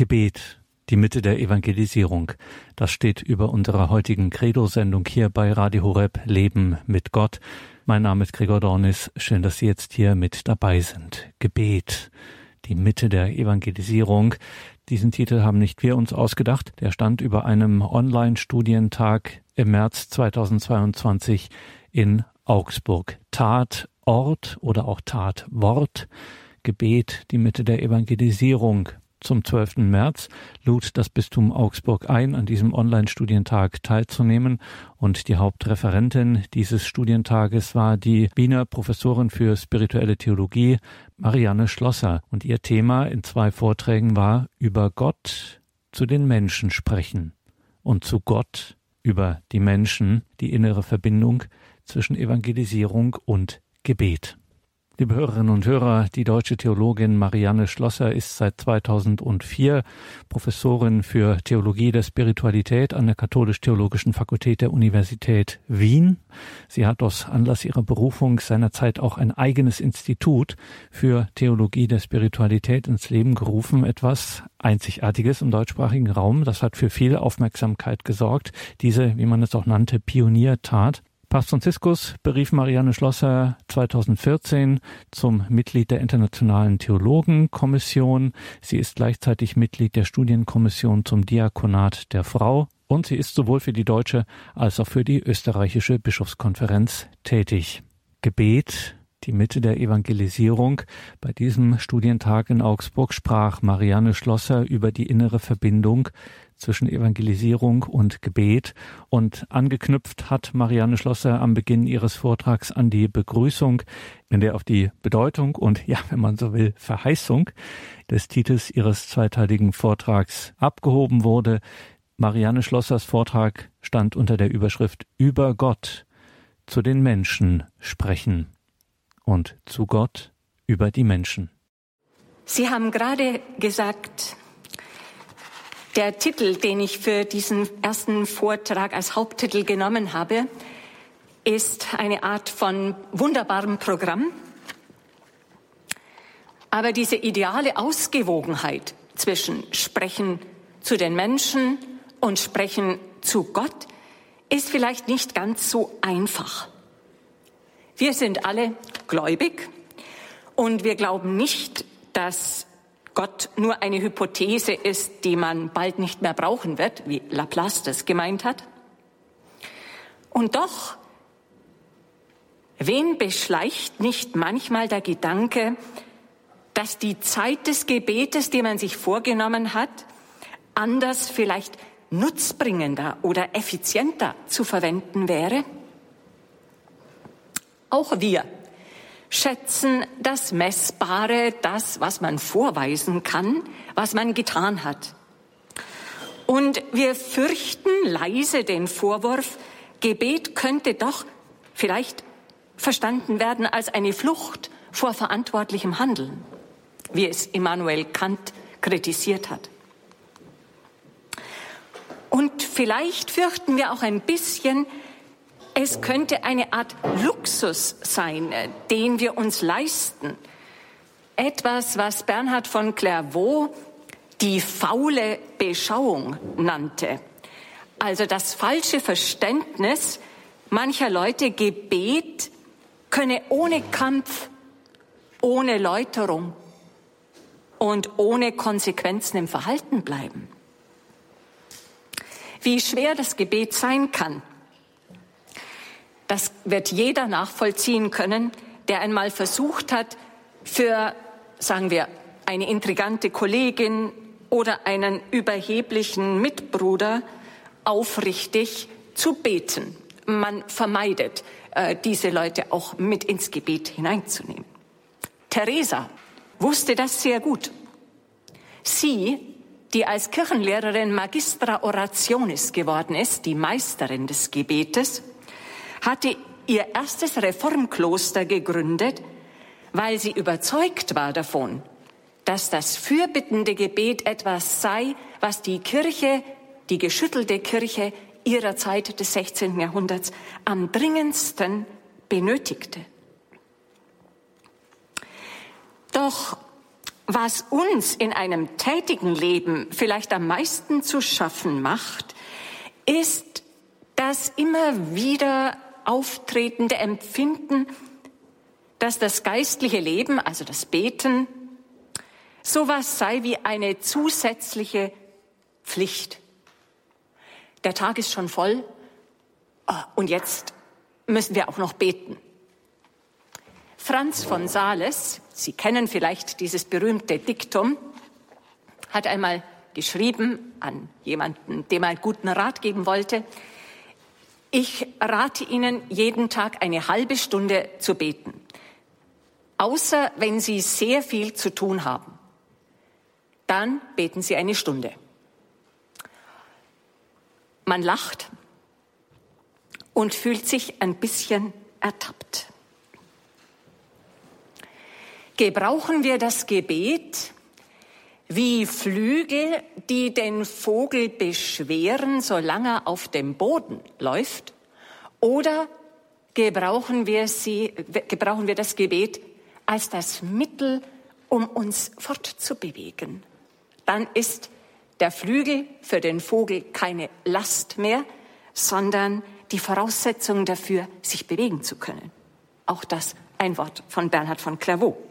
Gebet, die Mitte der Evangelisierung. Das steht über unserer heutigen Credo-Sendung hier bei Radio Horeb Leben mit Gott. Mein Name ist Gregor Dornis. Schön, dass Sie jetzt hier mit dabei sind. Gebet, die Mitte der Evangelisierung. Diesen Titel haben nicht wir uns ausgedacht. Der stand über einem Online-Studientag im März 2022 in Augsburg. Tatort oder auch Tatwort. Gebet, die Mitte der Evangelisierung zum 12. März lud das Bistum Augsburg ein, an diesem Online-Studientag teilzunehmen. Und die Hauptreferentin dieses Studientages war die Wiener Professorin für spirituelle Theologie, Marianne Schlosser. Und ihr Thema in zwei Vorträgen war über Gott zu den Menschen sprechen und zu Gott über die Menschen, die innere Verbindung zwischen Evangelisierung und Gebet. Liebe Hörerinnen und Hörer, die deutsche Theologin Marianne Schlosser ist seit 2004 Professorin für Theologie der Spiritualität an der Katholisch-Theologischen Fakultät der Universität Wien. Sie hat aus Anlass ihrer Berufung seinerzeit auch ein eigenes Institut für Theologie der Spiritualität ins Leben gerufen. Etwas Einzigartiges im deutschsprachigen Raum. Das hat für viel Aufmerksamkeit gesorgt. Diese, wie man es auch nannte, Pioniertat. Papst Franziskus berief Marianne Schlosser 2014 zum Mitglied der Internationalen Theologenkommission. Sie ist gleichzeitig Mitglied der Studienkommission zum Diakonat der Frau und sie ist sowohl für die deutsche als auch für die österreichische Bischofskonferenz tätig. Gebet, die Mitte der Evangelisierung. Bei diesem Studientag in Augsburg sprach Marianne Schlosser über die innere Verbindung zwischen Evangelisierung und Gebet. Und angeknüpft hat Marianne Schlosser am Beginn ihres Vortrags an die Begrüßung, in der auf die Bedeutung und, ja, wenn man so will, Verheißung des Titels ihres zweiteiligen Vortrags abgehoben wurde. Marianne Schlossers Vortrag stand unter der Überschrift Über Gott zu den Menschen sprechen und zu Gott über die Menschen. Sie haben gerade gesagt, der Titel, den ich für diesen ersten Vortrag als Haupttitel genommen habe, ist eine Art von wunderbarem Programm. Aber diese ideale Ausgewogenheit zwischen Sprechen zu den Menschen und Sprechen zu Gott ist vielleicht nicht ganz so einfach. Wir sind alle gläubig und wir glauben nicht, dass Gott nur eine Hypothese ist, die man bald nicht mehr brauchen wird, wie Laplace das gemeint hat. Und doch, wen beschleicht nicht manchmal der Gedanke, dass die Zeit des Gebetes, die man sich vorgenommen hat, anders vielleicht nutzbringender oder effizienter zu verwenden wäre? Auch wir schätzen das Messbare, das, was man vorweisen kann, was man getan hat. Und wir fürchten leise den Vorwurf, Gebet könnte doch vielleicht verstanden werden als eine Flucht vor verantwortlichem Handeln, wie es Immanuel Kant kritisiert hat. Und vielleicht fürchten wir auch ein bisschen, es könnte eine Art Luxus sein, äh, den wir uns leisten. Etwas, was Bernhard von Clairvaux die faule Beschauung nannte. Also das falsche Verständnis mancher Leute, Gebet könne ohne Kampf, ohne Läuterung und ohne Konsequenzen im Verhalten bleiben. Wie schwer das Gebet sein kann, das wird jeder nachvollziehen können, der einmal versucht hat, für, sagen wir, eine intrigante Kollegin oder einen überheblichen Mitbruder aufrichtig zu beten. Man vermeidet, äh, diese Leute auch mit ins Gebet hineinzunehmen. Teresa wusste das sehr gut. Sie, die als Kirchenlehrerin Magistra Orationis geworden ist, die Meisterin des Gebetes, hatte ihr erstes Reformkloster gegründet, weil sie überzeugt war davon, dass das fürbittende Gebet etwas sei, was die Kirche, die geschüttelte Kirche ihrer Zeit des 16. Jahrhunderts am dringendsten benötigte. Doch was uns in einem tätigen Leben vielleicht am meisten zu schaffen macht, ist das immer wieder auftretende Empfinden, dass das geistliche Leben, also das Beten, sowas sei wie eine zusätzliche Pflicht. Der Tag ist schon voll ah, und jetzt müssen wir auch noch beten. Franz von Sales, Sie kennen vielleicht dieses berühmte Diktum, hat einmal geschrieben an jemanden, dem er einen guten Rat geben wollte. Ich rate Ihnen, jeden Tag eine halbe Stunde zu beten, außer wenn Sie sehr viel zu tun haben. Dann beten Sie eine Stunde. Man lacht und fühlt sich ein bisschen ertappt. Gebrauchen wir das Gebet wie Flügel, die den Vogel beschweren, solange er auf dem Boden läuft? Oder gebrauchen wir, sie, gebrauchen wir das Gebet als das Mittel, um uns fortzubewegen? Dann ist der Flügel für den Vogel keine Last mehr, sondern die Voraussetzung dafür, sich bewegen zu können. Auch das ein Wort von Bernhard von Clairvaux.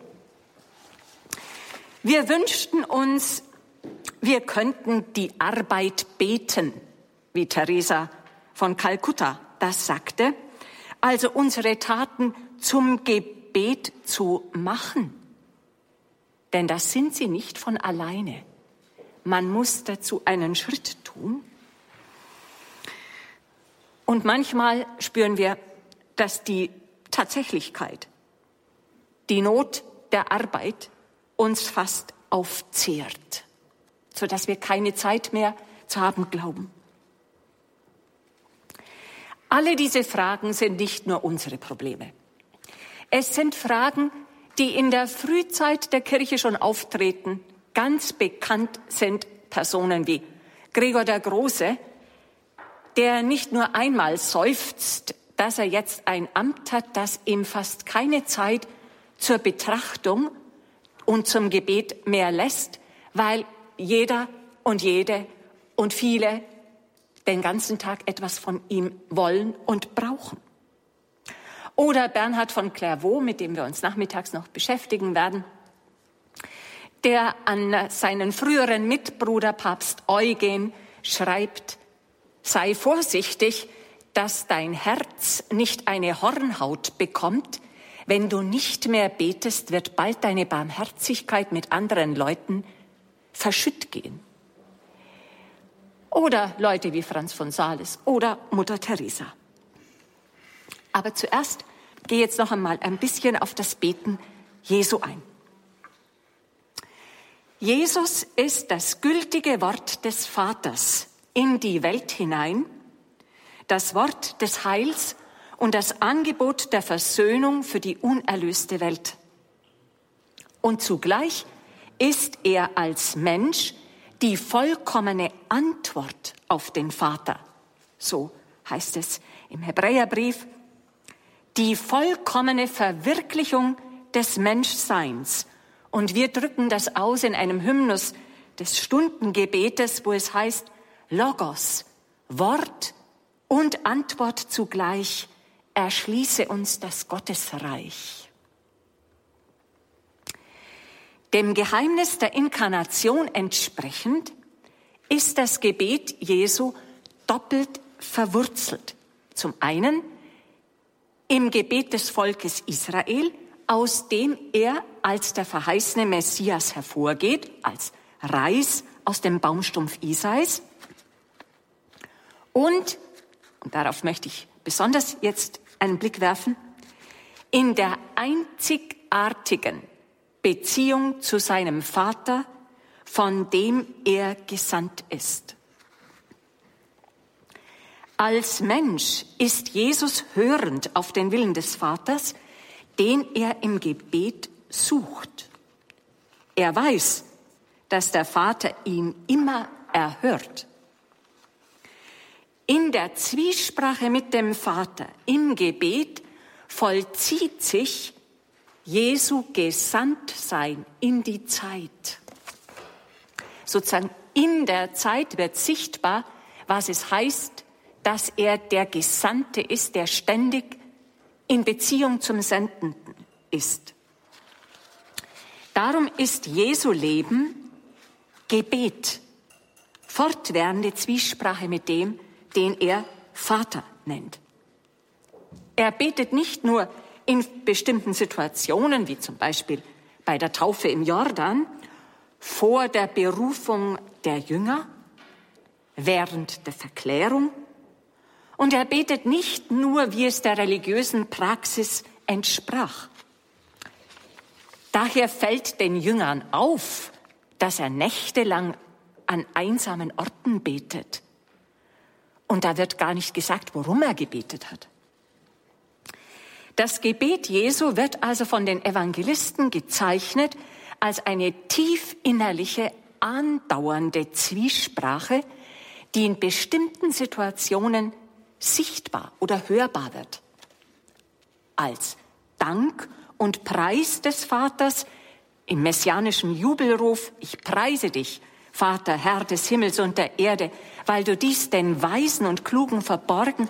Wir wünschten uns, wir könnten die Arbeit beten, wie Teresa von Kalkutta das sagte, also unsere Taten zum Gebet zu machen. Denn das sind sie nicht von alleine. Man muss dazu einen Schritt tun. Und manchmal spüren wir, dass die Tatsächlichkeit, die Not der Arbeit uns fast aufzehrt, sodass wir keine Zeit mehr zu haben glauben. Alle diese Fragen sind nicht nur unsere Probleme. Es sind Fragen, die in der Frühzeit der Kirche schon auftreten. Ganz bekannt sind Personen wie Gregor der Große, der nicht nur einmal seufzt, dass er jetzt ein Amt hat, das ihm fast keine Zeit zur Betrachtung und zum Gebet mehr lässt, weil jeder und jede und viele den ganzen Tag etwas von ihm wollen und brauchen. Oder Bernhard von Clairvaux, mit dem wir uns nachmittags noch beschäftigen werden, der an seinen früheren Mitbruder Papst Eugen schreibt, sei vorsichtig, dass dein Herz nicht eine Hornhaut bekommt, wenn du nicht mehr betest, wird bald deine Barmherzigkeit mit anderen Leuten verschütt gehen. Oder Leute wie Franz von Sales oder Mutter Teresa. Aber zuerst gehe jetzt noch einmal ein bisschen auf das Beten Jesu ein. Jesus ist das gültige Wort des Vaters in die Welt hinein, das Wort des Heils und das Angebot der Versöhnung für die unerlöste Welt. Und zugleich ist er als Mensch die vollkommene Antwort auf den Vater. So heißt es im Hebräerbrief. Die vollkommene Verwirklichung des Menschseins. Und wir drücken das aus in einem Hymnus des Stundengebetes, wo es heißt, Logos, Wort und Antwort zugleich erschließe uns das Gottesreich. Dem Geheimnis der Inkarnation entsprechend ist das Gebet Jesu doppelt verwurzelt. Zum einen im Gebet des Volkes Israel, aus dem er als der verheißene Messias hervorgeht, als Reis aus dem Baumstumpf Isais. Und, und darauf möchte ich besonders jetzt einen Blick werfen, in der einzigartigen Beziehung zu seinem Vater, von dem er gesandt ist. Als Mensch ist Jesus hörend auf den Willen des Vaters, den er im Gebet sucht. Er weiß, dass der Vater ihn immer erhört. In der Zwiesprache mit dem Vater, im Gebet, vollzieht sich Jesu Gesandtsein in die Zeit. Sozusagen in der Zeit wird sichtbar, was es heißt, dass er der Gesandte ist, der ständig in Beziehung zum Sendenden ist. Darum ist Jesu Leben Gebet, fortwährende Zwiesprache mit dem, den er Vater nennt. Er betet nicht nur in bestimmten Situationen, wie zum Beispiel bei der Taufe im Jordan, vor der Berufung der Jünger, während der Verklärung. Und er betet nicht nur, wie es der religiösen Praxis entsprach. Daher fällt den Jüngern auf, dass er nächtelang an einsamen Orten betet. Und da wird gar nicht gesagt, worum er gebetet hat. Das Gebet Jesu wird also von den Evangelisten gezeichnet als eine tief innerliche, andauernde Zwiesprache, die in bestimmten Situationen sichtbar oder hörbar wird. Als Dank und Preis des Vaters im messianischen Jubelruf, ich preise dich, Vater, Herr des Himmels und der Erde, weil du dies den Weisen und Klugen verborgen,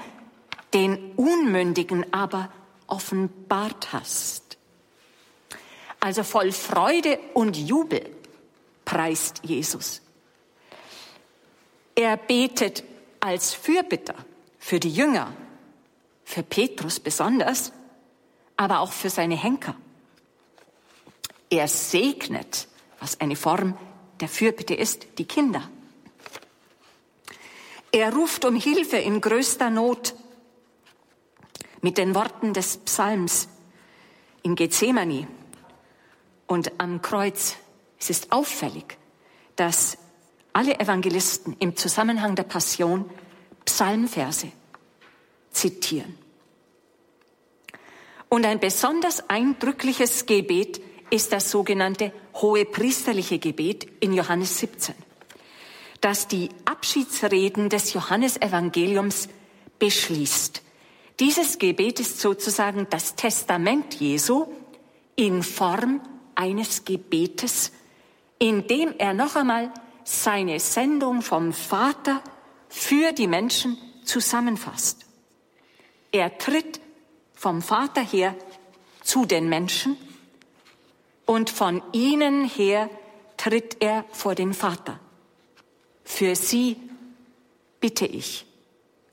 den Unmündigen aber offenbart hast. Also voll Freude und Jubel preist Jesus. Er betet als Fürbitter für die Jünger, für Petrus besonders, aber auch für seine Henker. Er segnet, was eine Form der Fürbitte ist, die Kinder. Er ruft um Hilfe in größter Not mit den Worten des Psalms in Gethsemane und am Kreuz. Es ist auffällig, dass alle Evangelisten im Zusammenhang der Passion Psalmverse zitieren. Und ein besonders eindrückliches Gebet ist das sogenannte hohe priesterliche Gebet in Johannes 17, das die Abschiedsreden des Johannesevangeliums beschließt. Dieses Gebet ist sozusagen das Testament Jesu in Form eines Gebetes, in dem er noch einmal seine Sendung vom Vater für die Menschen zusammenfasst. Er tritt vom Vater her zu den Menschen und von ihnen her tritt er vor den Vater. Für sie bitte ich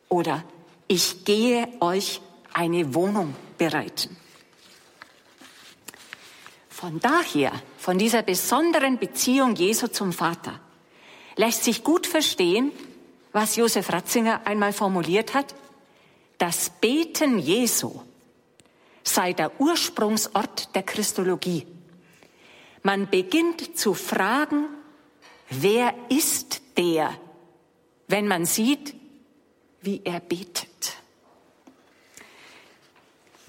oder ich gehe euch eine Wohnung bereiten. Von daher, von dieser besonderen Beziehung Jesu zum Vater, lässt sich gut verstehen, was Josef Ratzinger einmal formuliert hat, das Beten Jesu sei der Ursprungsort der Christologie. Man beginnt zu fragen, wer ist der, wenn man sieht, wie er betet.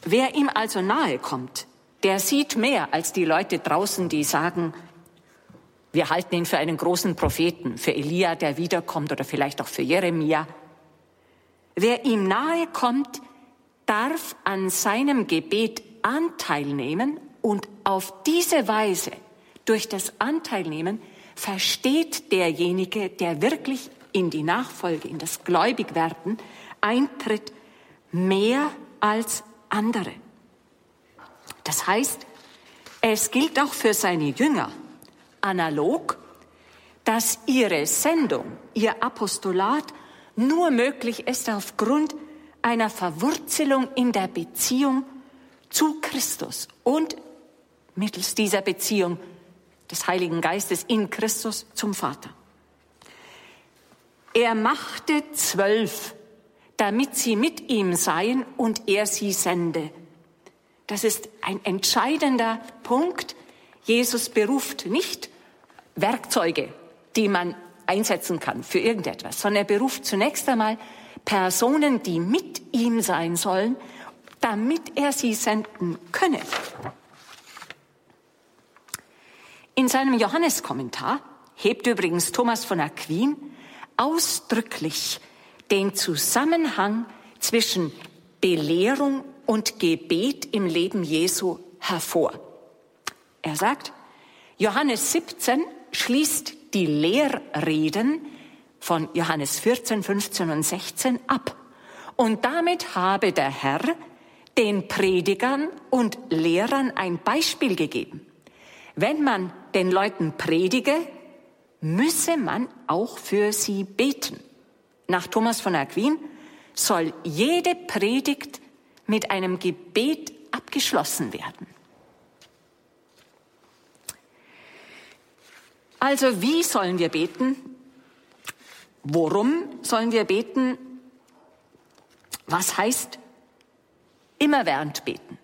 Wer ihm also nahe kommt, der sieht mehr als die Leute draußen, die sagen, wir halten ihn für einen großen Propheten, für Elia, der wiederkommt oder vielleicht auch für Jeremia. Wer ihm nahe kommt, darf an seinem Gebet Anteil nehmen und auf diese Weise, durch das Anteilnehmen, versteht derjenige, der wirklich in die Nachfolge, in das Gläubigwerden eintritt, mehr als andere. Das heißt, es gilt auch für seine Jünger analog, dass ihre Sendung, ihr Apostolat nur möglich ist aufgrund einer Verwurzelung in der Beziehung zu Christus und mittels dieser Beziehung des Heiligen Geistes in Christus zum Vater. Er machte zwölf, damit sie mit ihm seien und er sie sende. Das ist ein entscheidender Punkt. Jesus beruft nicht Werkzeuge, die man einsetzen kann für irgendetwas, sondern er beruft zunächst einmal Personen, die mit ihm sein sollen, damit er sie senden könne. In seinem Johanneskommentar hebt übrigens Thomas von Aquin ausdrücklich den Zusammenhang zwischen Belehrung und Gebet im Leben Jesu hervor. Er sagt, Johannes 17 schließt die Lehrreden von Johannes 14, 15 und 16 ab. Und damit habe der Herr den Predigern und Lehrern ein Beispiel gegeben. Wenn man den Leuten predige, müsse man auch für sie beten. Nach Thomas von Aquin soll jede Predigt mit einem Gebet abgeschlossen werden. Also wie sollen wir beten? Worum sollen wir beten? Was heißt immerwährend beten?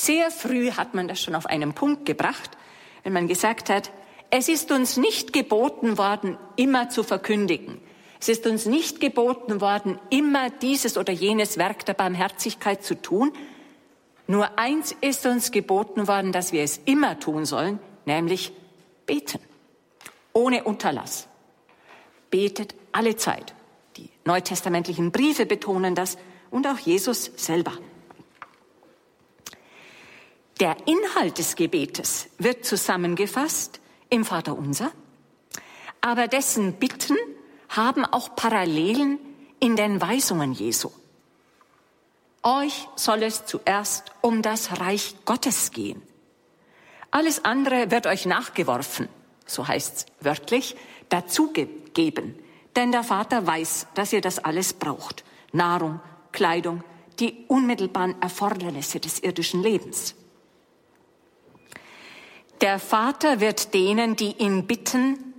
Sehr früh hat man das schon auf einen Punkt gebracht, wenn man gesagt hat, es ist uns nicht geboten worden, immer zu verkündigen. Es ist uns nicht geboten worden, immer dieses oder jenes Werk der Barmherzigkeit zu tun. Nur eins ist uns geboten worden, dass wir es immer tun sollen, nämlich beten. Ohne Unterlass. Betet alle Zeit. Die neutestamentlichen Briefe betonen das und auch Jesus selber. Der Inhalt des Gebetes wird zusammengefasst im Vater Unser, aber dessen Bitten haben auch Parallelen in den Weisungen Jesu. Euch soll es zuerst um das Reich Gottes gehen. Alles andere wird euch nachgeworfen, so heißt's wörtlich, dazugegeben. Denn der Vater weiß, dass ihr das alles braucht. Nahrung, Kleidung, die unmittelbaren Erfordernisse des irdischen Lebens. Der Vater wird denen, die ihn bitten,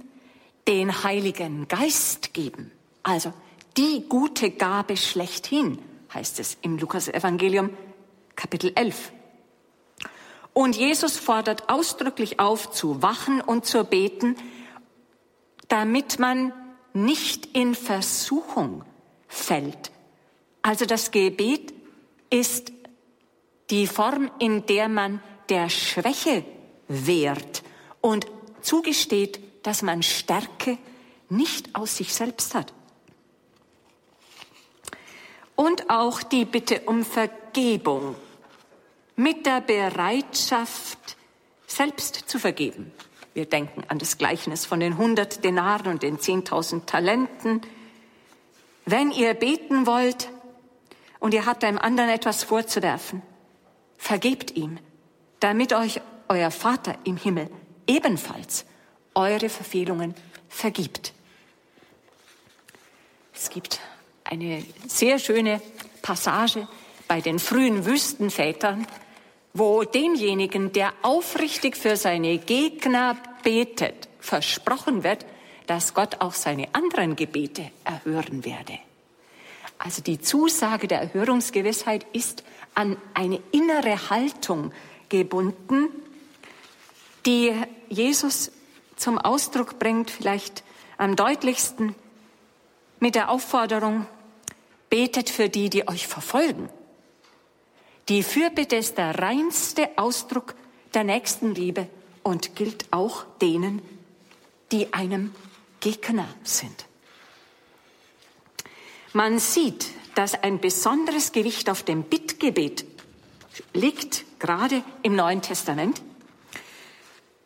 den Heiligen Geist geben. Also die gute Gabe schlechthin, heißt es im Lukas Evangelium Kapitel 11. Und Jesus fordert ausdrücklich auf, zu wachen und zu beten, damit man nicht in Versuchung fällt. Also das Gebet ist die Form, in der man der Schwäche wehrt und zugesteht, dass man Stärke nicht aus sich selbst hat. Und auch die Bitte um Vergebung mit der Bereitschaft, selbst zu vergeben. Wir denken an das Gleichnis von den 100 Denaren und den 10.000 Talenten. Wenn ihr beten wollt und ihr habt einem anderen etwas vorzuwerfen, vergebt ihm, damit euch euer Vater im Himmel ebenfalls eure Verfehlungen vergibt. Es gibt eine sehr schöne Passage bei den frühen Wüstenvätern, wo denjenigen, der aufrichtig für seine Gegner betet, versprochen wird, dass Gott auch seine anderen Gebete erhören werde. Also die Zusage der Erhörungsgewissheit ist an eine innere Haltung gebunden, die Jesus zum Ausdruck bringt, vielleicht am deutlichsten mit der Aufforderung, betet für die, die euch verfolgen. Die Fürbitte ist der reinste Ausdruck der Nächstenliebe und gilt auch denen, die einem Gegner sind. Man sieht, dass ein besonderes Gewicht auf dem Bittgebet liegt, gerade im Neuen Testament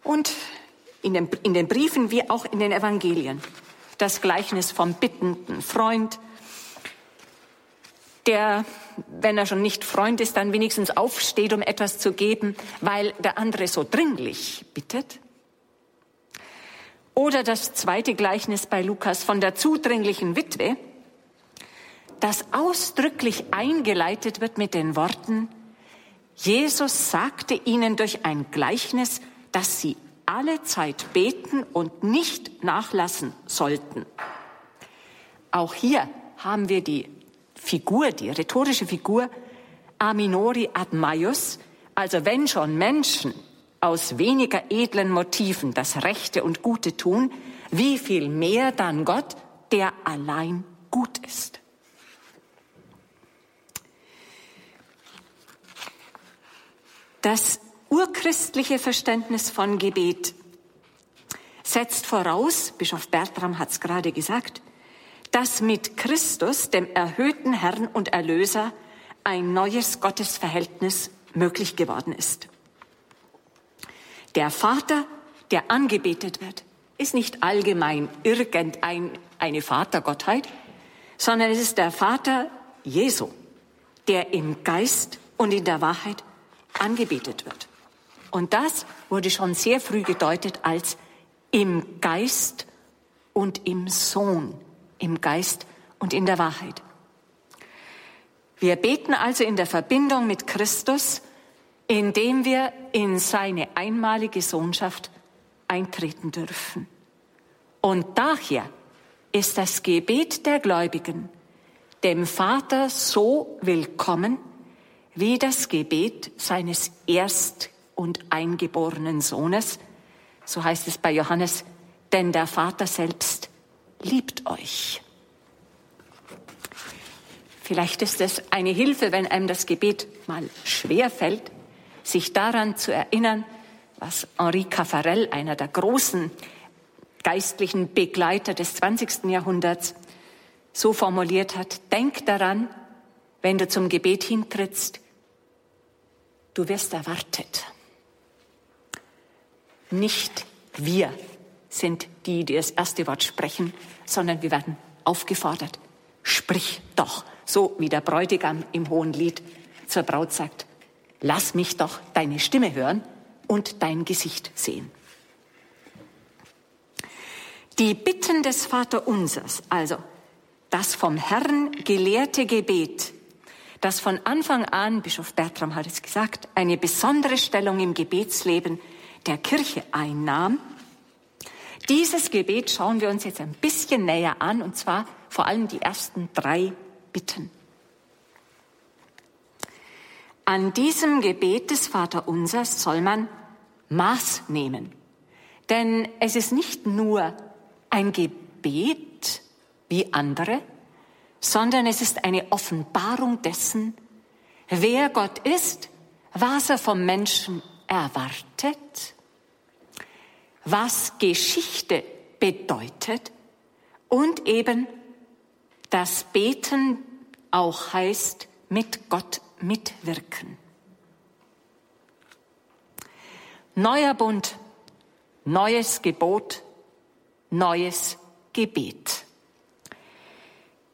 und in den, in den Briefen wie auch in den Evangelien. Das Gleichnis vom bittenden Freund, der, wenn er schon nicht Freund ist, dann wenigstens aufsteht, um etwas zu geben, weil der andere so dringlich bittet. Oder das zweite Gleichnis bei Lukas von der zudringlichen Witwe, das ausdrücklich eingeleitet wird mit den Worten, Jesus sagte ihnen durch ein Gleichnis, dass sie alle Zeit beten und nicht nachlassen sollten. Auch hier haben wir die Figur, die rhetorische Figur Aminori ad maius, also wenn schon Menschen aus weniger edlen Motiven das Rechte und Gute tun, wie viel mehr dann Gott, der allein gut ist. Das urchristliche Verständnis von Gebet setzt voraus, Bischof Bertram hat es gerade gesagt, dass mit Christus, dem erhöhten Herrn und Erlöser, ein neues Gottesverhältnis möglich geworden ist. Der Vater, der angebetet wird, ist nicht allgemein irgendeine Vatergottheit, sondern es ist der Vater Jesu, der im Geist und in der Wahrheit angebetet wird. Und das wurde schon sehr früh gedeutet als im Geist und im Sohn, im Geist und in der Wahrheit. Wir beten also in der Verbindung mit Christus, indem wir in seine einmalige Sohnschaft eintreten dürfen. Und daher ist das Gebet der Gläubigen dem Vater so willkommen wie das Gebet seines erst- und eingeborenen Sohnes, so heißt es bei Johannes, denn der Vater selbst liebt euch. Vielleicht ist es eine Hilfe, wenn einem das Gebet mal schwer fällt, sich daran zu erinnern, was Henri Caffarel, einer der großen geistlichen Begleiter des 20. Jahrhunderts, so formuliert hat. Denk daran, wenn du zum Gebet hintrittst, du wirst erwartet. Nicht wir sind die, die das erste Wort sprechen, sondern wir werden aufgefordert. Sprich doch, so wie der Bräutigam im hohen Lied zur Braut sagt, lass mich doch deine Stimme hören und dein Gesicht sehen. Die Bitten des Vaterunsers, also das vom Herrn gelehrte Gebet, das von Anfang an, Bischof Bertram hat es gesagt, eine besondere Stellung im Gebetsleben der Kirche einnahm. Dieses Gebet schauen wir uns jetzt ein bisschen näher an, und zwar vor allem die ersten drei Bitten. An diesem Gebet des Vaterunsers soll man Maß nehmen. Denn es ist nicht nur ein Gebet wie andere, sondern es ist eine Offenbarung dessen, wer Gott ist, was er vom Menschen erwartet, was Geschichte bedeutet und eben das Beten auch heißt, mit Gott mitwirken. Neuer Bund, neues Gebot, neues Gebet.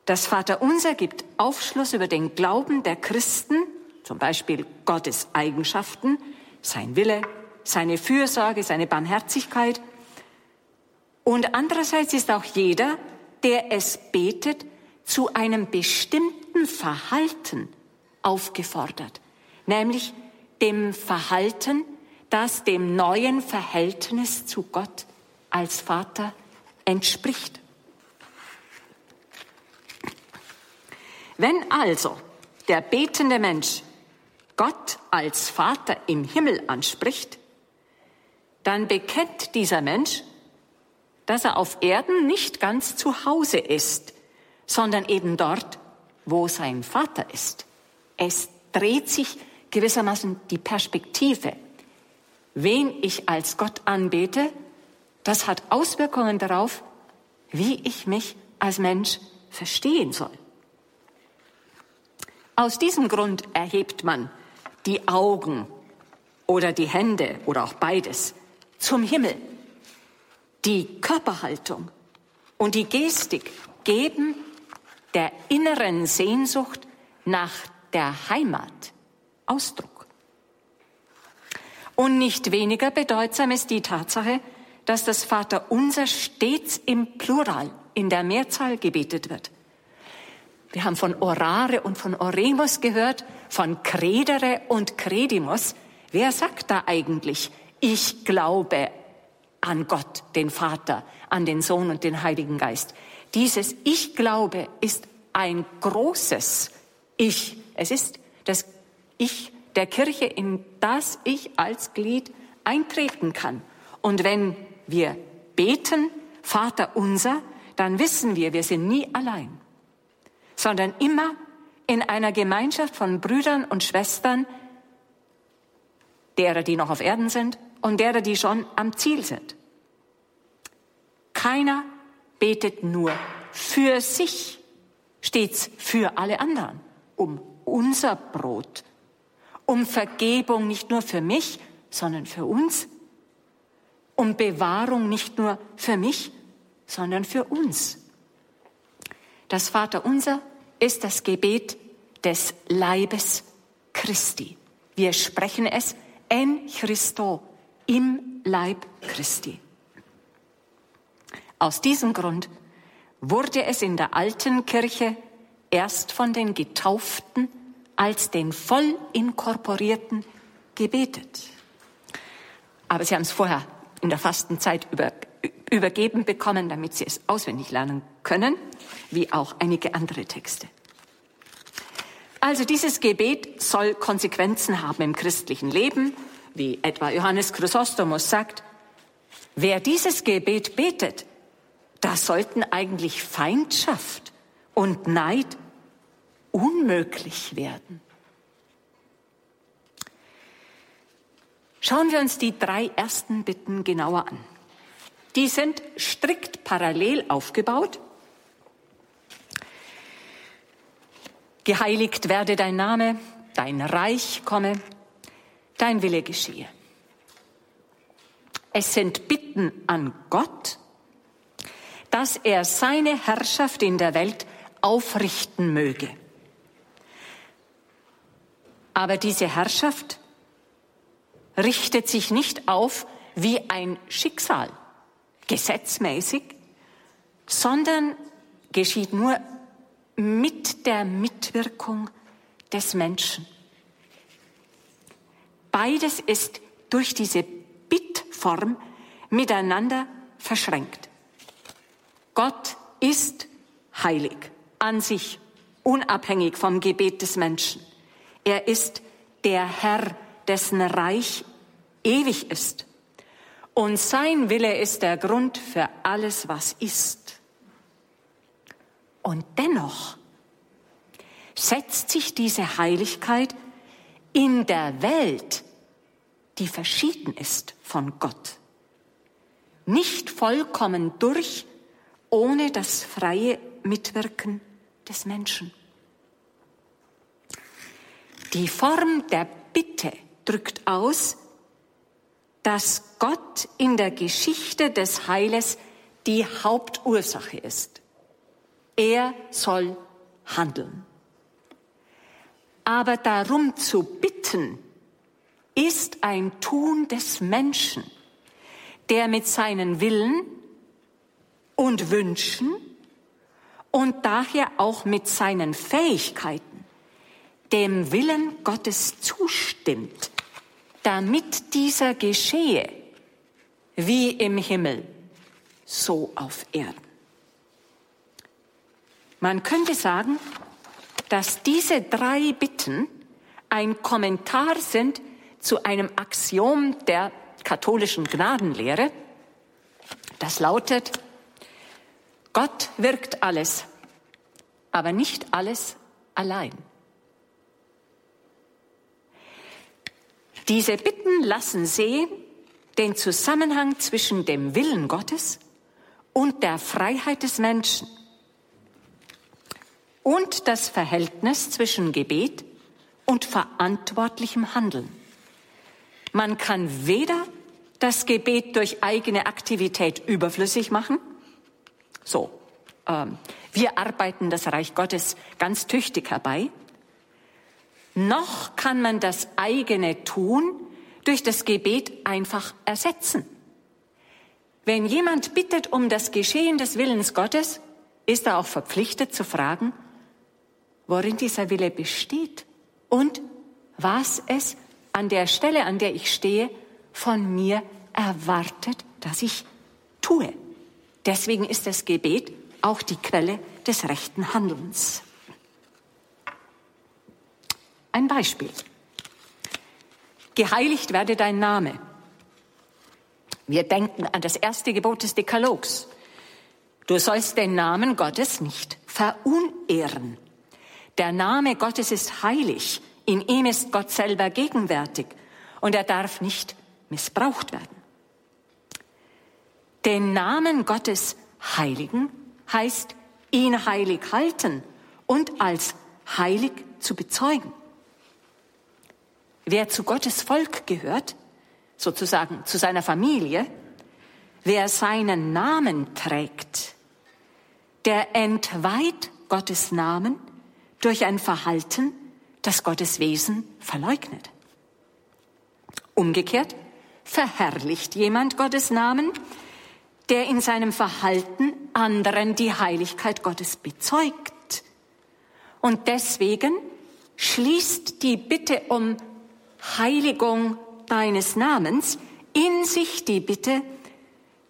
Das Vaterunser gibt Aufschluss über den Glauben der Christen, zum Beispiel Gottes Eigenschaften, sein Wille, seine Fürsorge, seine Barmherzigkeit. Und andererseits ist auch jeder, der es betet, zu einem bestimmten Verhalten aufgefordert, nämlich dem Verhalten, das dem neuen Verhältnis zu Gott als Vater entspricht. Wenn also der betende Mensch Gott als Vater im Himmel anspricht, dann bekennt dieser Mensch, dass er auf Erden nicht ganz zu Hause ist, sondern eben dort, wo sein Vater ist. Es dreht sich gewissermaßen die Perspektive. Wen ich als Gott anbete, das hat Auswirkungen darauf, wie ich mich als Mensch verstehen soll. Aus diesem Grund erhebt man die Augen oder die Hände oder auch beides zum Himmel. Die Körperhaltung und die Gestik geben der inneren Sehnsucht nach der Heimat Ausdruck. Und nicht weniger bedeutsam ist die Tatsache, dass das Vaterunser stets im Plural, in der Mehrzahl gebetet wird. Wir haben von Orare und von Oremus gehört, von Credere und Credimus. Wer sagt da eigentlich, ich glaube an Gott, den Vater, an den Sohn und den Heiligen Geist? Dieses Ich glaube ist ein großes Ich. Es ist das Ich der Kirche, in das ich als Glied eintreten kann. Und wenn wir beten, Vater unser, dann wissen wir, wir sind nie allein sondern immer in einer Gemeinschaft von Brüdern und Schwestern, derer, die noch auf Erden sind und derer, die schon am Ziel sind. Keiner betet nur für sich, stets für alle anderen, um unser Brot, um Vergebung nicht nur für mich, sondern für uns, um Bewahrung nicht nur für mich, sondern für uns. Das Vaterunser ist das Gebet des Leibes Christi. Wir sprechen es en Christo, im Leib Christi. Aus diesem Grund wurde es in der alten Kirche erst von den Getauften als den voll inkorporierten gebetet. Aber sie haben es vorher in der Fastenzeit über, übergeben bekommen, damit sie es auswendig lernen können, wie auch einige andere Texte. Also dieses Gebet soll Konsequenzen haben im christlichen Leben, wie etwa Johannes Chrysostomus sagt. Wer dieses Gebet betet, da sollten eigentlich Feindschaft und Neid unmöglich werden. Schauen wir uns die drei ersten Bitten genauer an. Die sind strikt parallel aufgebaut. Geheiligt werde dein Name, dein Reich komme, dein Wille geschehe. Es sind Bitten an Gott, dass er seine Herrschaft in der Welt aufrichten möge. Aber diese Herrschaft richtet sich nicht auf wie ein Schicksal, gesetzmäßig, sondern geschieht nur mit der Mitwirkung des Menschen. Beides ist durch diese Bittform miteinander verschränkt. Gott ist heilig an sich, unabhängig vom Gebet des Menschen. Er ist der Herr, dessen Reich ewig ist. Und sein Wille ist der Grund für alles, was ist. Und dennoch setzt sich diese Heiligkeit in der Welt, die verschieden ist von Gott, nicht vollkommen durch, ohne das freie Mitwirken des Menschen. Die Form der Bitte drückt aus, dass Gott in der Geschichte des Heiles die Hauptursache ist. Er soll handeln. Aber darum zu bitten, ist ein Tun des Menschen, der mit seinen Willen und Wünschen und daher auch mit seinen Fähigkeiten dem Willen Gottes zustimmt, damit dieser geschehe, wie im Himmel, so auf Erden. Man könnte sagen, dass diese drei Bitten ein Kommentar sind zu einem Axiom der katholischen Gnadenlehre. Das lautet, Gott wirkt alles, aber nicht alles allein. Diese Bitten lassen sehen den Zusammenhang zwischen dem Willen Gottes und der Freiheit des Menschen und das Verhältnis zwischen Gebet und verantwortlichem Handeln. Man kann weder das Gebet durch eigene Aktivität überflüssig machen, so, ähm, wir arbeiten das Reich Gottes ganz tüchtig herbei, noch kann man das eigene Tun durch das Gebet einfach ersetzen. Wenn jemand bittet um das Geschehen des Willens Gottes, ist er auch verpflichtet zu fragen, worin dieser Wille besteht und was es an der Stelle, an der ich stehe, von mir erwartet, dass ich tue. Deswegen ist das Gebet auch die Quelle des rechten Handelns. Ein Beispiel. Geheiligt werde dein Name. Wir denken an das erste Gebot des Dekalogs. Du sollst den Namen Gottes nicht verunehren. Der Name Gottes ist heilig. In ihm ist Gott selber gegenwärtig und er darf nicht missbraucht werden. Den Namen Gottes heiligen heißt ihn heilig halten und als heilig zu bezeugen. Wer zu Gottes Volk gehört, sozusagen zu seiner Familie, wer seinen Namen trägt, der entweiht Gottes Namen durch ein Verhalten, das Gottes Wesen verleugnet. Umgekehrt verherrlicht jemand Gottes Namen, der in seinem Verhalten anderen die Heiligkeit Gottes bezeugt. Und deswegen schließt die Bitte um Heiligung deines Namens in sich die Bitte,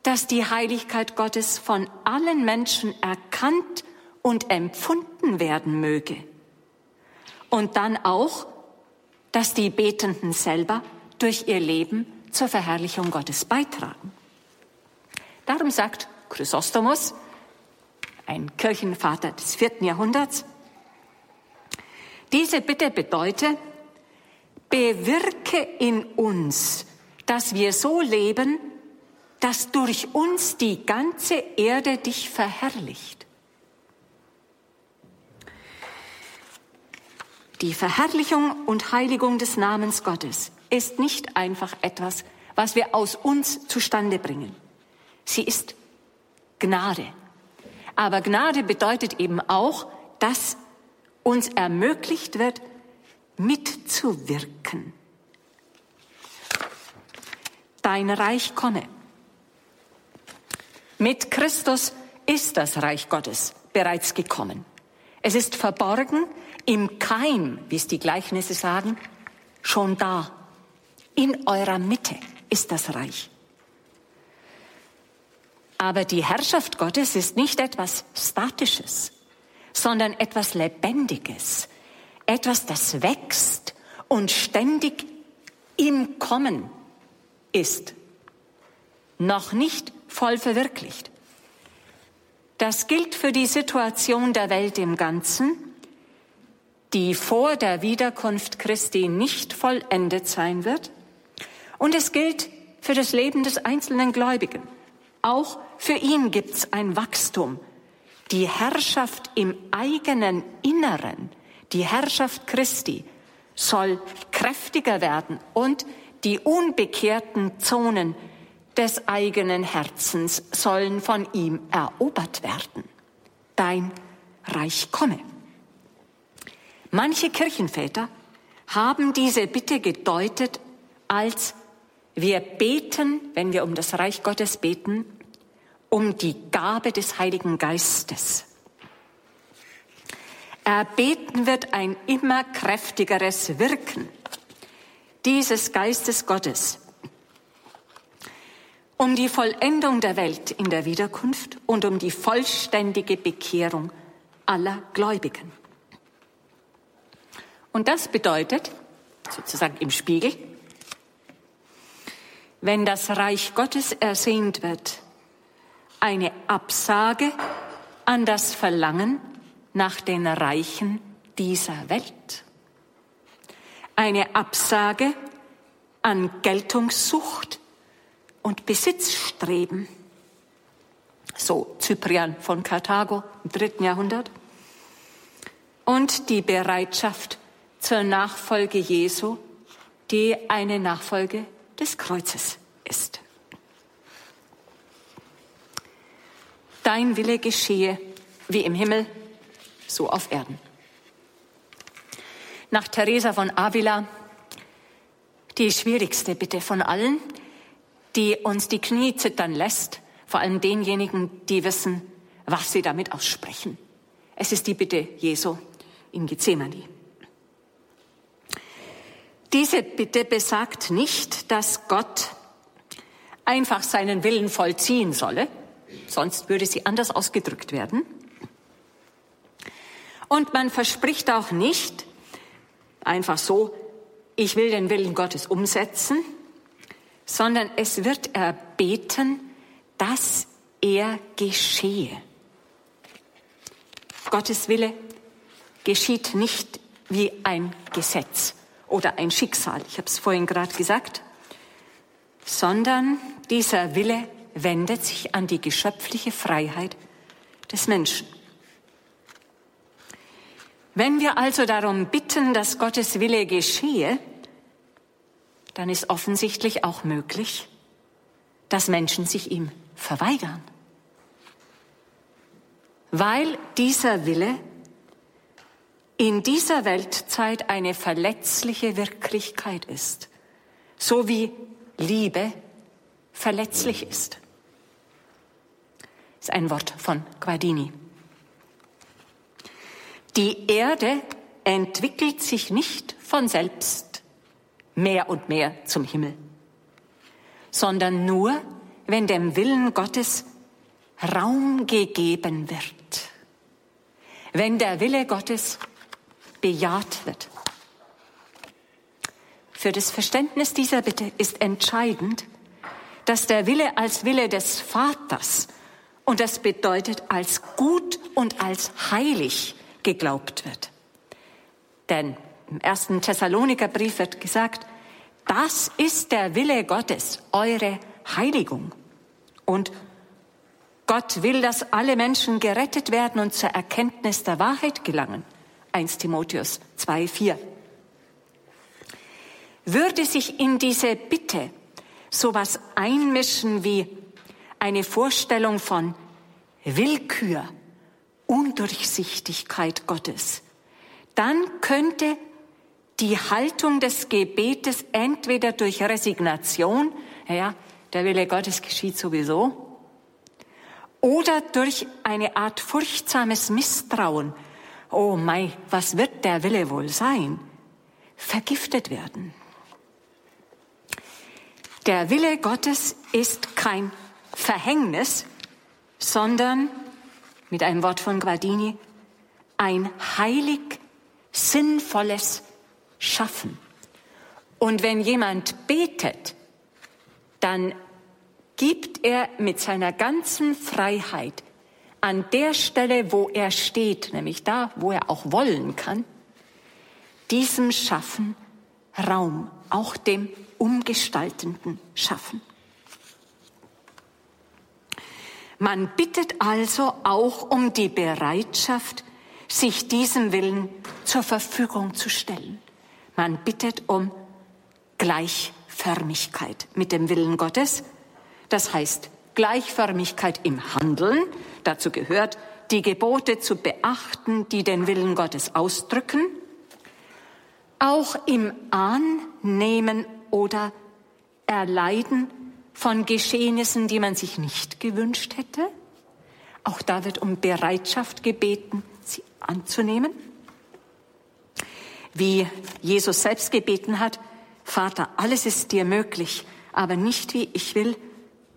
dass die Heiligkeit Gottes von allen Menschen erkannt und empfunden werden möge. Und dann auch, dass die Betenden selber durch ihr Leben zur Verherrlichung Gottes beitragen. Darum sagt Chrysostomus, ein Kirchenvater des vierten Jahrhunderts, diese Bitte bedeutet, bewirke in uns, dass wir so leben, dass durch uns die ganze Erde dich verherrlicht. Die Verherrlichung und Heiligung des Namens Gottes ist nicht einfach etwas, was wir aus uns zustande bringen. Sie ist Gnade. Aber Gnade bedeutet eben auch, dass uns ermöglicht wird, mitzuwirken. Dein Reich komme. Mit Christus ist das Reich Gottes bereits gekommen. Es ist verborgen im Keim, wie es die Gleichnisse sagen, schon da. In eurer Mitte ist das Reich. Aber die Herrschaft Gottes ist nicht etwas Statisches, sondern etwas Lebendiges, etwas, das wächst und ständig im Kommen ist, noch nicht voll verwirklicht. Das gilt für die Situation der Welt im Ganzen, die vor der Wiederkunft Christi nicht vollendet sein wird. Und es gilt für das Leben des einzelnen Gläubigen. Auch für ihn gibt es ein Wachstum. Die Herrschaft im eigenen Inneren, die Herrschaft Christi, soll kräftiger werden und die unbekehrten Zonen des eigenen Herzens sollen von ihm erobert werden. Dein Reich komme. Manche Kirchenväter haben diese Bitte gedeutet als wir beten, wenn wir um das Reich Gottes beten, um die Gabe des Heiligen Geistes. Erbeten wird ein immer kräftigeres Wirken dieses Geistes Gottes um die Vollendung der Welt in der Wiederkunft und um die vollständige Bekehrung aller Gläubigen. Und das bedeutet, sozusagen im Spiegel, wenn das Reich Gottes ersehnt wird, eine Absage an das Verlangen nach den Reichen dieser Welt. Eine Absage an Geltungssucht und Besitzstreben. So Cyprian von Karthago im dritten Jahrhundert. Und die Bereitschaft zur Nachfolge Jesu, die eine Nachfolge des Kreuzes ist. Dein Wille geschehe wie im Himmel, so auf Erden. Nach Teresa von Avila die schwierigste Bitte von allen, die uns die Knie zittern lässt, vor allem denjenigen, die wissen, was sie damit aussprechen. Es ist die Bitte Jesu in Gethsemane. Diese Bitte besagt nicht, dass Gott einfach seinen Willen vollziehen solle, sonst würde sie anders ausgedrückt werden. Und man verspricht auch nicht einfach so, ich will den Willen Gottes umsetzen, sondern es wird erbeten, dass er geschehe. Gottes Wille geschieht nicht wie ein Gesetz oder ein Schicksal, ich habe es vorhin gerade gesagt, sondern dieser Wille wendet sich an die geschöpfliche Freiheit des Menschen. Wenn wir also darum bitten, dass Gottes Wille geschehe, dann ist offensichtlich auch möglich, dass Menschen sich ihm verweigern. Weil dieser Wille in dieser Weltzeit eine verletzliche Wirklichkeit ist, so wie Liebe verletzlich ist. Das ist ein Wort von Guardini. Die Erde entwickelt sich nicht von selbst mehr und mehr zum Himmel, sondern nur, wenn dem Willen Gottes Raum gegeben wird, wenn der Wille Gottes bejaht wird. Für das Verständnis dieser Bitte ist entscheidend, dass der Wille als Wille des Vaters und das bedeutet als gut und als heilig geglaubt wird. Denn im ersten Thessalonikerbrief wird gesagt, das ist der Wille Gottes, eure Heiligung. Und Gott will, dass alle Menschen gerettet werden und zur Erkenntnis der Wahrheit gelangen. 1 Timotheus 2, 4. Würde sich in diese Bitte sowas einmischen wie eine Vorstellung von Willkür, Undurchsichtigkeit Gottes, dann könnte die Haltung des Gebetes entweder durch Resignation, ja, der Wille Gottes geschieht sowieso, oder durch eine Art furchtsames Misstrauen, oh mei, was wird der Wille wohl sein, vergiftet werden. Der Wille Gottes ist kein Verhängnis, sondern, mit einem Wort von Guardini, ein heilig sinnvolles Schaffen. Und wenn jemand betet, dann gibt er mit seiner ganzen Freiheit an der Stelle, wo er steht, nämlich da, wo er auch wollen kann, diesem Schaffen Raum, auch dem umgestaltenden Schaffen. Man bittet also auch um die Bereitschaft, sich diesem Willen zur Verfügung zu stellen. Man bittet um Gleichförmigkeit mit dem Willen Gottes. Das heißt Gleichförmigkeit im Handeln. Dazu gehört, die Gebote zu beachten, die den Willen Gottes ausdrücken. Auch im Annehmen oder Erleiden von Geschehnissen, die man sich nicht gewünscht hätte. Auch da wird um Bereitschaft gebeten, sie anzunehmen. Wie Jesus selbst gebeten hat, Vater, alles ist dir möglich, aber nicht wie ich will,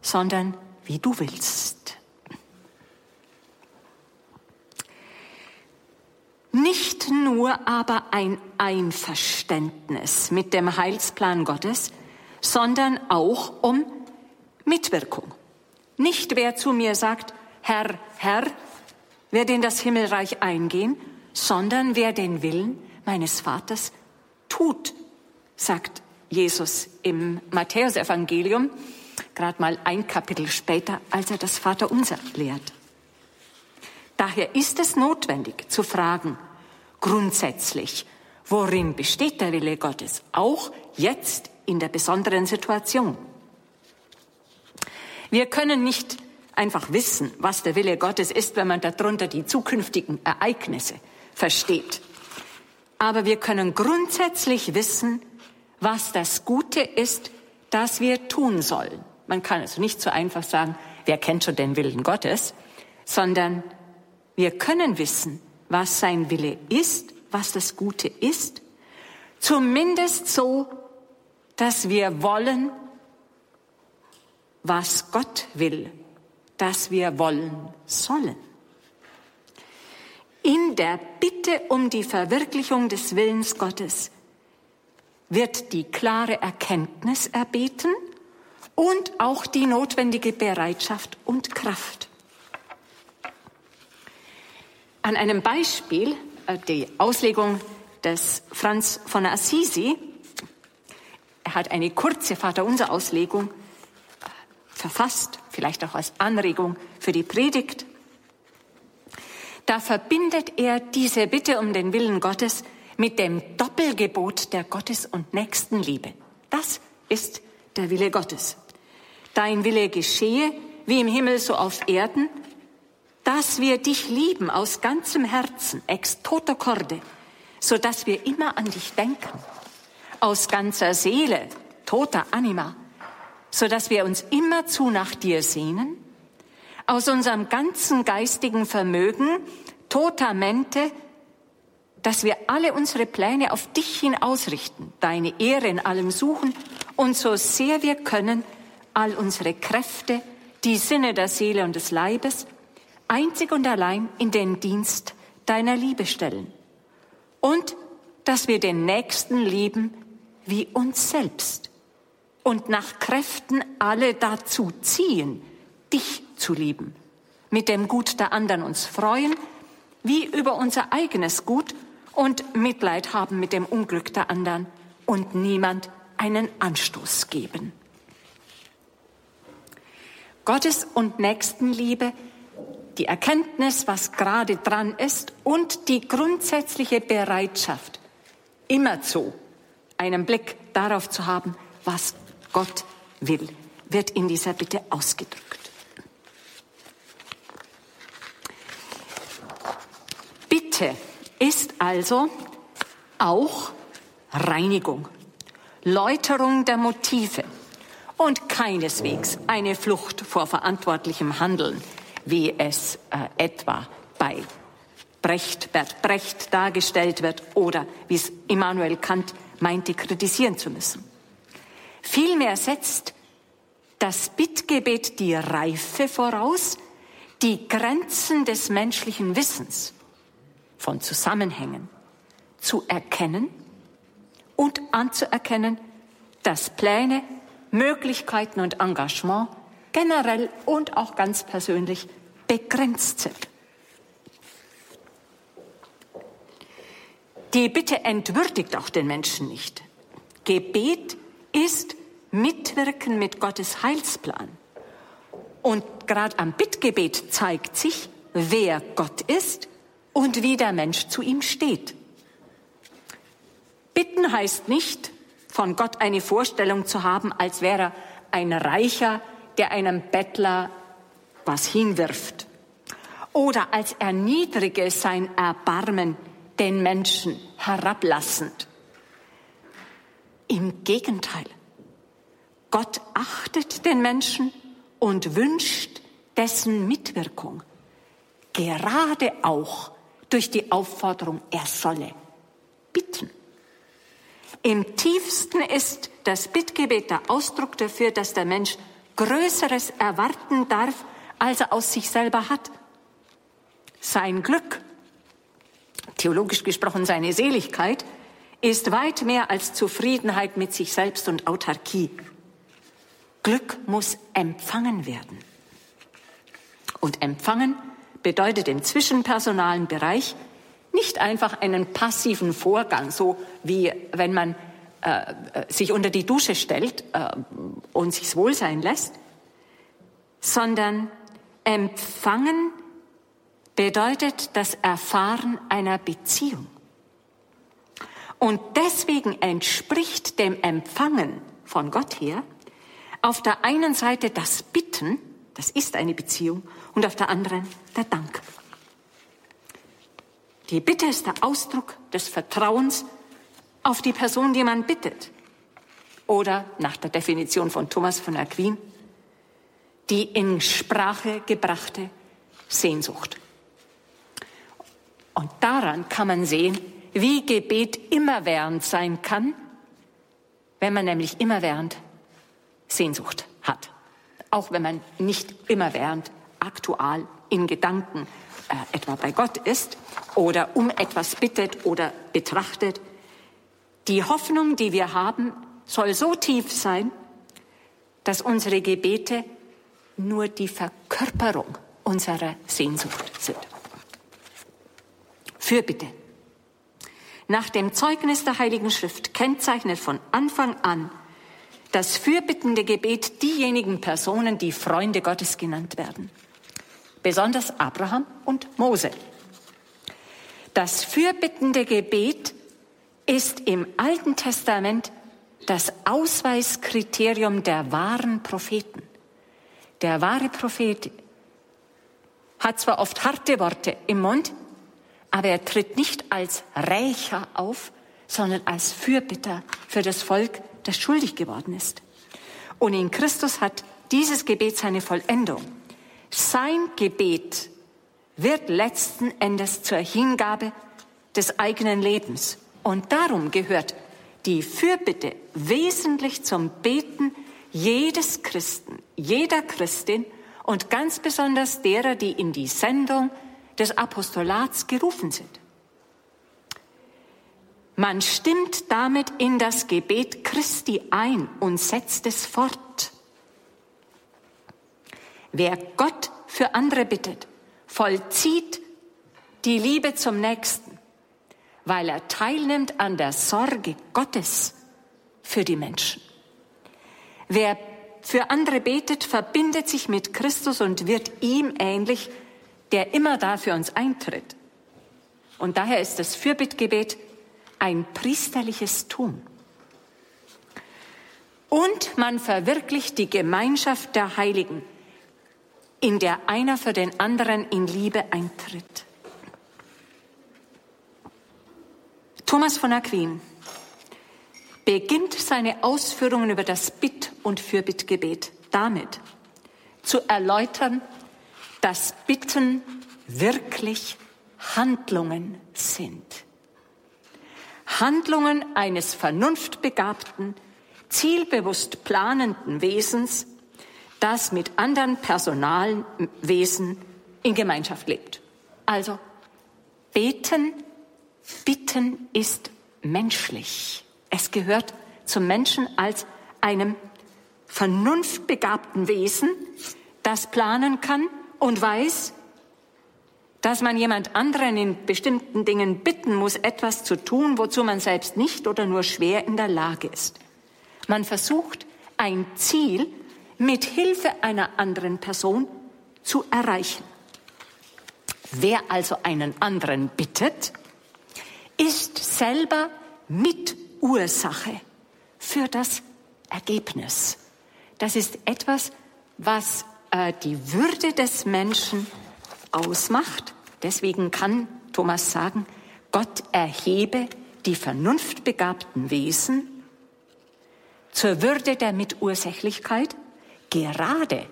sondern wie du willst. Nicht nur aber ein Einverständnis mit dem Heilsplan Gottes, sondern auch um Mitwirkung. Nicht wer zu mir sagt, Herr, Herr, wird in das Himmelreich eingehen, sondern wer den Willen meines Vaters tut, sagt Jesus im Matthäusevangelium, gerade mal ein Kapitel später, als er das Vaterunser lehrt. Daher ist es notwendig zu fragen, grundsätzlich, worin besteht der Wille Gottes, auch jetzt in der besonderen Situation. Wir können nicht einfach wissen, was der Wille Gottes ist, wenn man darunter die zukünftigen Ereignisse versteht. Aber wir können grundsätzlich wissen, was das Gute ist, das wir tun sollen. Man kann also nicht so einfach sagen, wer kennt schon den Willen Gottes, sondern wir können wissen, was sein Wille ist, was das Gute ist, zumindest so, dass wir wollen, was Gott will, dass wir wollen sollen. In der Bitte um die Verwirklichung des Willens Gottes wird die klare Erkenntnis erbeten und auch die notwendige Bereitschaft und Kraft. An einem Beispiel, äh, die Auslegung des Franz von Assisi, er hat eine kurze Vaterunser Auslegung verfasst, vielleicht auch als Anregung für die Predigt. Da verbindet er diese Bitte um den Willen Gottes mit dem Doppelgebot der Gottes- und Nächstenliebe. Das ist der Wille Gottes. Dein Wille geschehe, wie im Himmel so auf Erden, dass wir dich lieben aus ganzem Herzen, ex toto corde, so dass wir immer an dich denken, aus ganzer Seele, tota anima, so dass wir uns immerzu nach dir sehnen, aus unserem ganzen geistigen Vermögen, tota mente, dass wir alle unsere Pläne auf dich hin ausrichten, deine Ehre in allem suchen und so sehr wir können, all unsere Kräfte, die Sinne der Seele und des Leibes, einzig und allein in den Dienst deiner Liebe stellen. Und dass wir den Nächsten lieben wie uns selbst und nach Kräften alle dazu ziehen, dich zu lieben, mit dem Gut der anderen uns freuen, wie über unser eigenes Gut und Mitleid haben mit dem Unglück der anderen und niemand einen Anstoß geben. Gottes und Nächstenliebe, die Erkenntnis, was gerade dran ist und die grundsätzliche Bereitschaft, immerzu einen Blick darauf zu haben, was Gott will, wird in dieser Bitte ausgedrückt. Bitte ist also auch Reinigung, Läuterung der Motive und keineswegs eine Flucht vor verantwortlichem Handeln, wie es äh, etwa bei Brecht, Bert Brecht dargestellt wird oder wie es Immanuel Kant meinte, kritisieren zu müssen. Vielmehr setzt das Bittgebet die Reife voraus, die Grenzen des menschlichen Wissens von Zusammenhängen zu erkennen und anzuerkennen, dass Pläne, Möglichkeiten und Engagement generell und auch ganz persönlich begrenzt sind. Die Bitte entwürdigt auch den Menschen nicht. Gebet ist Mitwirken mit Gottes Heilsplan. Und gerade am Bittgebet zeigt sich, wer Gott ist und wie der Mensch zu ihm steht. Bitten heißt nicht, von Gott eine Vorstellung zu haben, als wäre er ein Reicher, der einem Bettler was hinwirft. Oder als erniedrige sein Erbarmen den Menschen herablassend. Im Gegenteil. Gott achtet den Menschen und wünscht dessen Mitwirkung. Gerade auch durch die Aufforderung, er solle bitten. Im tiefsten ist das Bittgebet der Ausdruck dafür, dass der Mensch Größeres erwarten darf, als er aus sich selber hat. Sein Glück, theologisch gesprochen seine Seligkeit, ist weit mehr als Zufriedenheit mit sich selbst und Autarkie. Glück muss empfangen werden. Und empfangen bedeutet im zwischenpersonalen Bereich nicht einfach einen passiven Vorgang, so wie wenn man äh, äh sich unter die Dusche stellt äh, und sich's wohl sein lässt, sondern empfangen bedeutet das Erfahren einer Beziehung. Und deswegen entspricht dem Empfangen von Gott her auf der einen Seite das Bitten, das ist eine Beziehung, und auf der anderen der Dank. Die Bitte ist der Ausdruck des Vertrauens auf die Person, die man bittet. Oder nach der Definition von Thomas von Aquin, die in Sprache gebrachte Sehnsucht. Und daran kann man sehen, wie Gebet immerwährend sein kann, wenn man nämlich immerwährend Sehnsucht hat. Auch wenn man nicht immerwährend aktual in Gedanken äh, etwa bei Gott ist oder um etwas bittet oder betrachtet. Die Hoffnung, die wir haben, soll so tief sein, dass unsere Gebete nur die Verkörperung unserer Sehnsucht sind. Fürbitte. Nach dem Zeugnis der Heiligen Schrift kennzeichnet von Anfang an das fürbittende Gebet diejenigen Personen, die Freunde Gottes genannt werden besonders Abraham und Mose. Das fürbittende Gebet ist im Alten Testament das Ausweiskriterium der wahren Propheten. Der wahre Prophet hat zwar oft harte Worte im Mund, aber er tritt nicht als Rächer auf, sondern als Fürbitter für das Volk, das schuldig geworden ist. Und in Christus hat dieses Gebet seine Vollendung. Sein Gebet wird letzten Endes zur Hingabe des eigenen Lebens. Und darum gehört die Fürbitte wesentlich zum Beten jedes Christen, jeder Christin und ganz besonders derer, die in die Sendung des Apostolats gerufen sind. Man stimmt damit in das Gebet Christi ein und setzt es fort. Wer Gott für andere bittet, vollzieht die Liebe zum Nächsten, weil er teilnimmt an der Sorge Gottes für die Menschen. Wer für andere betet, verbindet sich mit Christus und wird ihm ähnlich, der immer da für uns eintritt. Und daher ist das Fürbittgebet ein priesterliches Tun. Und man verwirklicht die Gemeinschaft der Heiligen, in der einer für den anderen in Liebe eintritt. Thomas von Aquin beginnt seine Ausführungen über das Bitt- und Fürbittgebet damit zu erläutern, dass Bitten wirklich Handlungen sind. Handlungen eines vernunftbegabten, zielbewusst planenden Wesens, das mit anderen personalen Wesen in Gemeinschaft lebt. Also beten, bitten ist menschlich. Es gehört zum Menschen als einem vernunftbegabten Wesen, das planen kann und weiß, dass man jemand anderen in bestimmten Dingen bitten muss, etwas zu tun, wozu man selbst nicht oder nur schwer in der Lage ist. Man versucht, ein Ziel mit Hilfe einer anderen Person zu erreichen. Wer also einen anderen bittet, ist selber mit Ursache für das Ergebnis. Das ist etwas, was äh, die Würde des Menschen ausmacht. Deswegen kann Thomas sagen, Gott erhebe die vernunftbegabten Wesen zur Würde der Mitursächlichkeit, gerade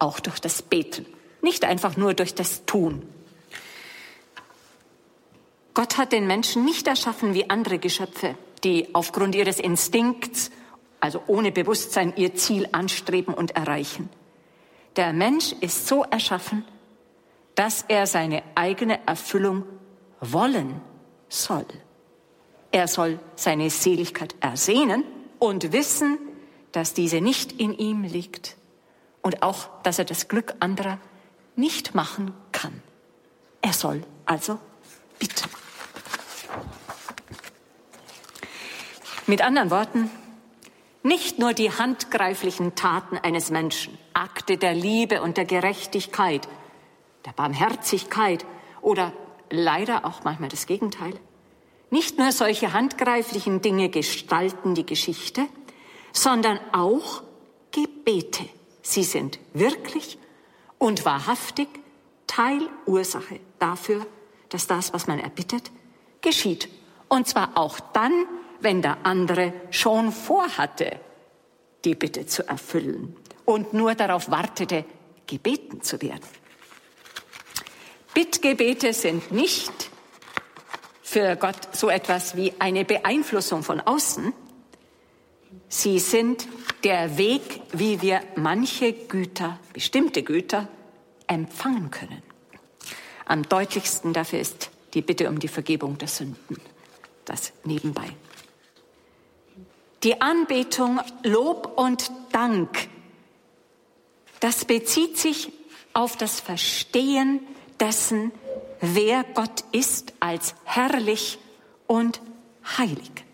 auch durch das Beten, nicht einfach nur durch das Tun. Gott hat den Menschen nicht erschaffen wie andere Geschöpfe, die aufgrund ihres Instinkts, also ohne Bewusstsein, ihr Ziel anstreben und erreichen. Der Mensch ist so erschaffen, dass er seine eigene Erfüllung wollen soll. Er soll seine Seligkeit ersehnen und wissen, dass diese nicht in ihm liegt und auch, dass er das Glück anderer nicht machen kann. Er soll also bitten. Mit anderen Worten, nicht nur die handgreiflichen Taten eines Menschen, Akte der Liebe und der Gerechtigkeit, der Barmherzigkeit oder leider auch manchmal das Gegenteil. Nicht nur solche handgreiflichen Dinge gestalten die Geschichte, sondern auch Gebete. Sie sind wirklich und wahrhaftig Teilursache dafür, dass das, was man erbittet, geschieht. Und zwar auch dann, wenn der andere schon vorhatte, die Bitte zu erfüllen und nur darauf wartete, gebeten zu werden. Bittgebete sind nicht für Gott so etwas wie eine Beeinflussung von außen. Sie sind der Weg, wie wir manche Güter, bestimmte Güter, empfangen können. Am deutlichsten dafür ist die Bitte um die Vergebung der Sünden. Das nebenbei. Die Anbetung, Lob und Dank, das bezieht sich auf das Verstehen dessen, wer Gott ist als herrlich und heilig.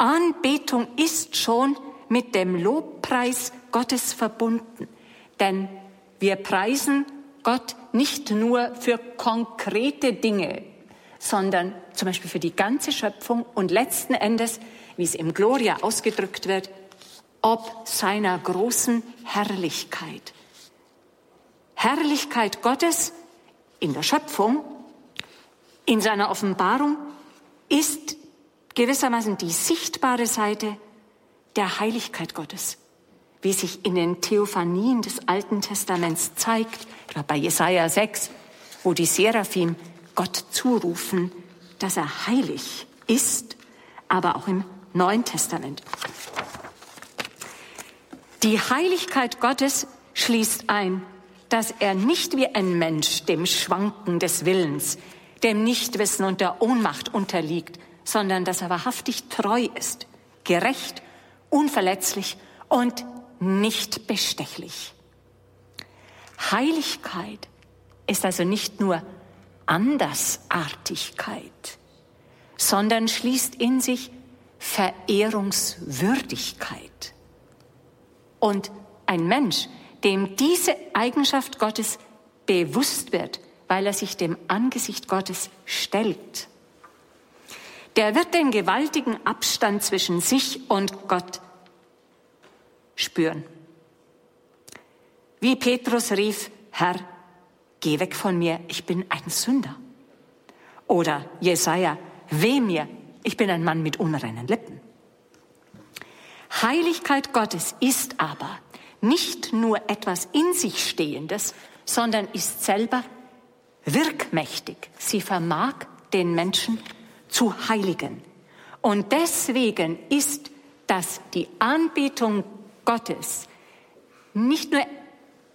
Anbetung ist schon mit dem Lobpreis Gottes verbunden, denn wir preisen Gott nicht nur für konkrete Dinge, sondern zum Beispiel für die ganze Schöpfung und letzten Endes wie es im Gloria ausgedrückt wird, ob seiner großen Herrlichkeit. Herrlichkeit Gottes in der Schöpfung, in seiner Offenbarung, ist gewissermaßen die sichtbare Seite der Heiligkeit Gottes, wie sich in den Theophanien des Alten Testaments zeigt, etwa bei Jesaja 6, wo die Seraphim Gott zurufen, dass er heilig ist, aber auch im Neuen Testament. Die Heiligkeit Gottes schließt ein, dass er nicht wie ein Mensch dem Schwanken des Willens, dem Nichtwissen und der Ohnmacht unterliegt, sondern dass er wahrhaftig treu ist, gerecht, unverletzlich und nicht bestechlich. Heiligkeit ist also nicht nur Andersartigkeit, sondern schließt in sich Verehrungswürdigkeit. Und ein Mensch, dem diese Eigenschaft Gottes bewusst wird, weil er sich dem Angesicht Gottes stellt, der wird den gewaltigen Abstand zwischen sich und Gott spüren. Wie Petrus rief, Herr, geh weg von mir, ich bin ein Sünder. Oder Jesaja, weh mir, ich bin ein Mann mit unreinen Lippen. Heiligkeit Gottes ist aber nicht nur etwas in sich Stehendes, sondern ist selber wirkmächtig. Sie vermag den Menschen zu heiligen. Und deswegen ist das die Anbetung Gottes nicht nur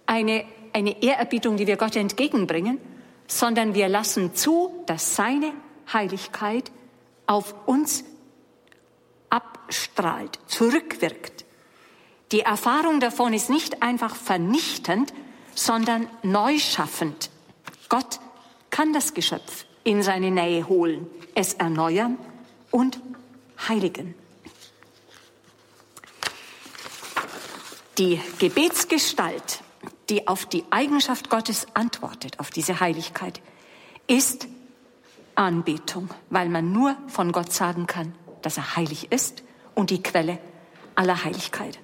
eine, eine Ehrerbietung, die wir Gott entgegenbringen, sondern wir lassen zu, dass seine Heiligkeit auf uns abstrahlt, zurückwirkt. Die Erfahrung davon ist nicht einfach vernichtend, sondern neu schaffend. Gott kann das Geschöpf in seine Nähe holen, es erneuern und heiligen. Die Gebetsgestalt, die auf die Eigenschaft Gottes antwortet, auf diese Heiligkeit, ist Anbetung, weil man nur von Gott sagen kann, dass er heilig ist und die Quelle aller Heiligkeit.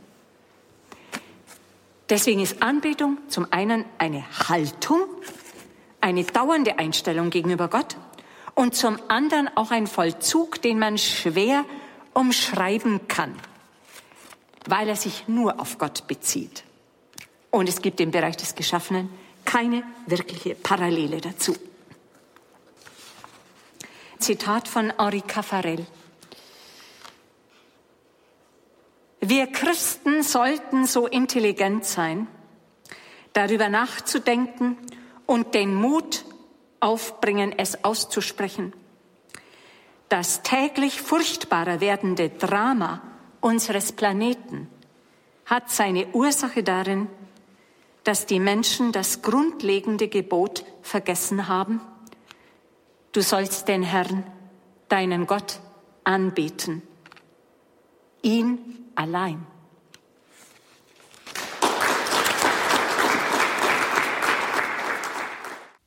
Deswegen ist Anbetung zum einen eine Haltung, eine dauernde Einstellung gegenüber Gott und zum anderen auch ein Vollzug, den man schwer umschreiben kann, weil er sich nur auf Gott bezieht. Und es gibt im Bereich des Geschaffenen keine wirkliche Parallele dazu. Zitat von Henri Caffarel. Wir Christen sollten so intelligent sein, darüber nachzudenken und den Mut aufbringen, es auszusprechen. Das täglich furchtbarer werdende Drama unseres Planeten hat seine Ursache darin, dass die Menschen das grundlegende Gebot vergessen haben. Du sollst den Herrn, deinen Gott, anbeten. Ihn allein.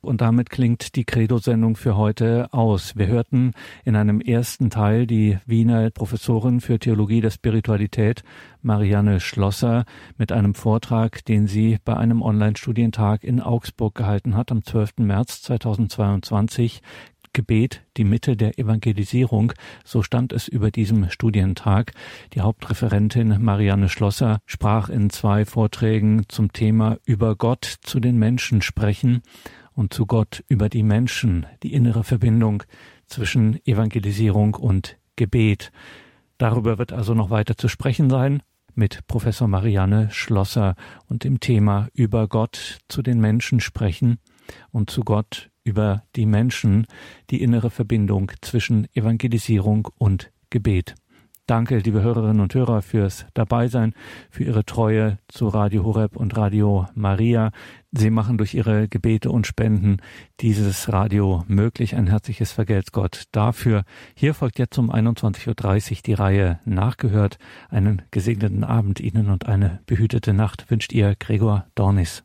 Und damit klingt die Credo-Sendung für heute aus. Wir hörten in einem ersten Teil die Wiener Professorin für Theologie der Spiritualität Marianne Schlosser mit einem Vortrag, den sie bei einem Online-Studientag in Augsburg gehalten hat am 12. März 2022. Gebet die Mitte der Evangelisierung, so stand es über diesem Studientag. Die Hauptreferentin Marianne Schlosser sprach in zwei Vorträgen zum Thema über Gott zu den Menschen sprechen und zu Gott über die Menschen, die innere Verbindung zwischen Evangelisierung und Gebet. Darüber wird also noch weiter zu sprechen sein mit Professor Marianne Schlosser und dem Thema über Gott zu den Menschen sprechen und zu Gott über die Menschen, die innere Verbindung zwischen Evangelisierung und Gebet. Danke, liebe Hörerinnen und Hörer, fürs Dabeisein, für Ihre Treue zu Radio Horeb und Radio Maria. Sie machen durch Ihre Gebete und Spenden dieses Radio möglich. Ein herzliches Vergelt's Gott dafür. Hier folgt jetzt um 21.30 Uhr die Reihe Nachgehört. Einen gesegneten Abend Ihnen und eine behütete Nacht wünscht Ihr Gregor Dornis.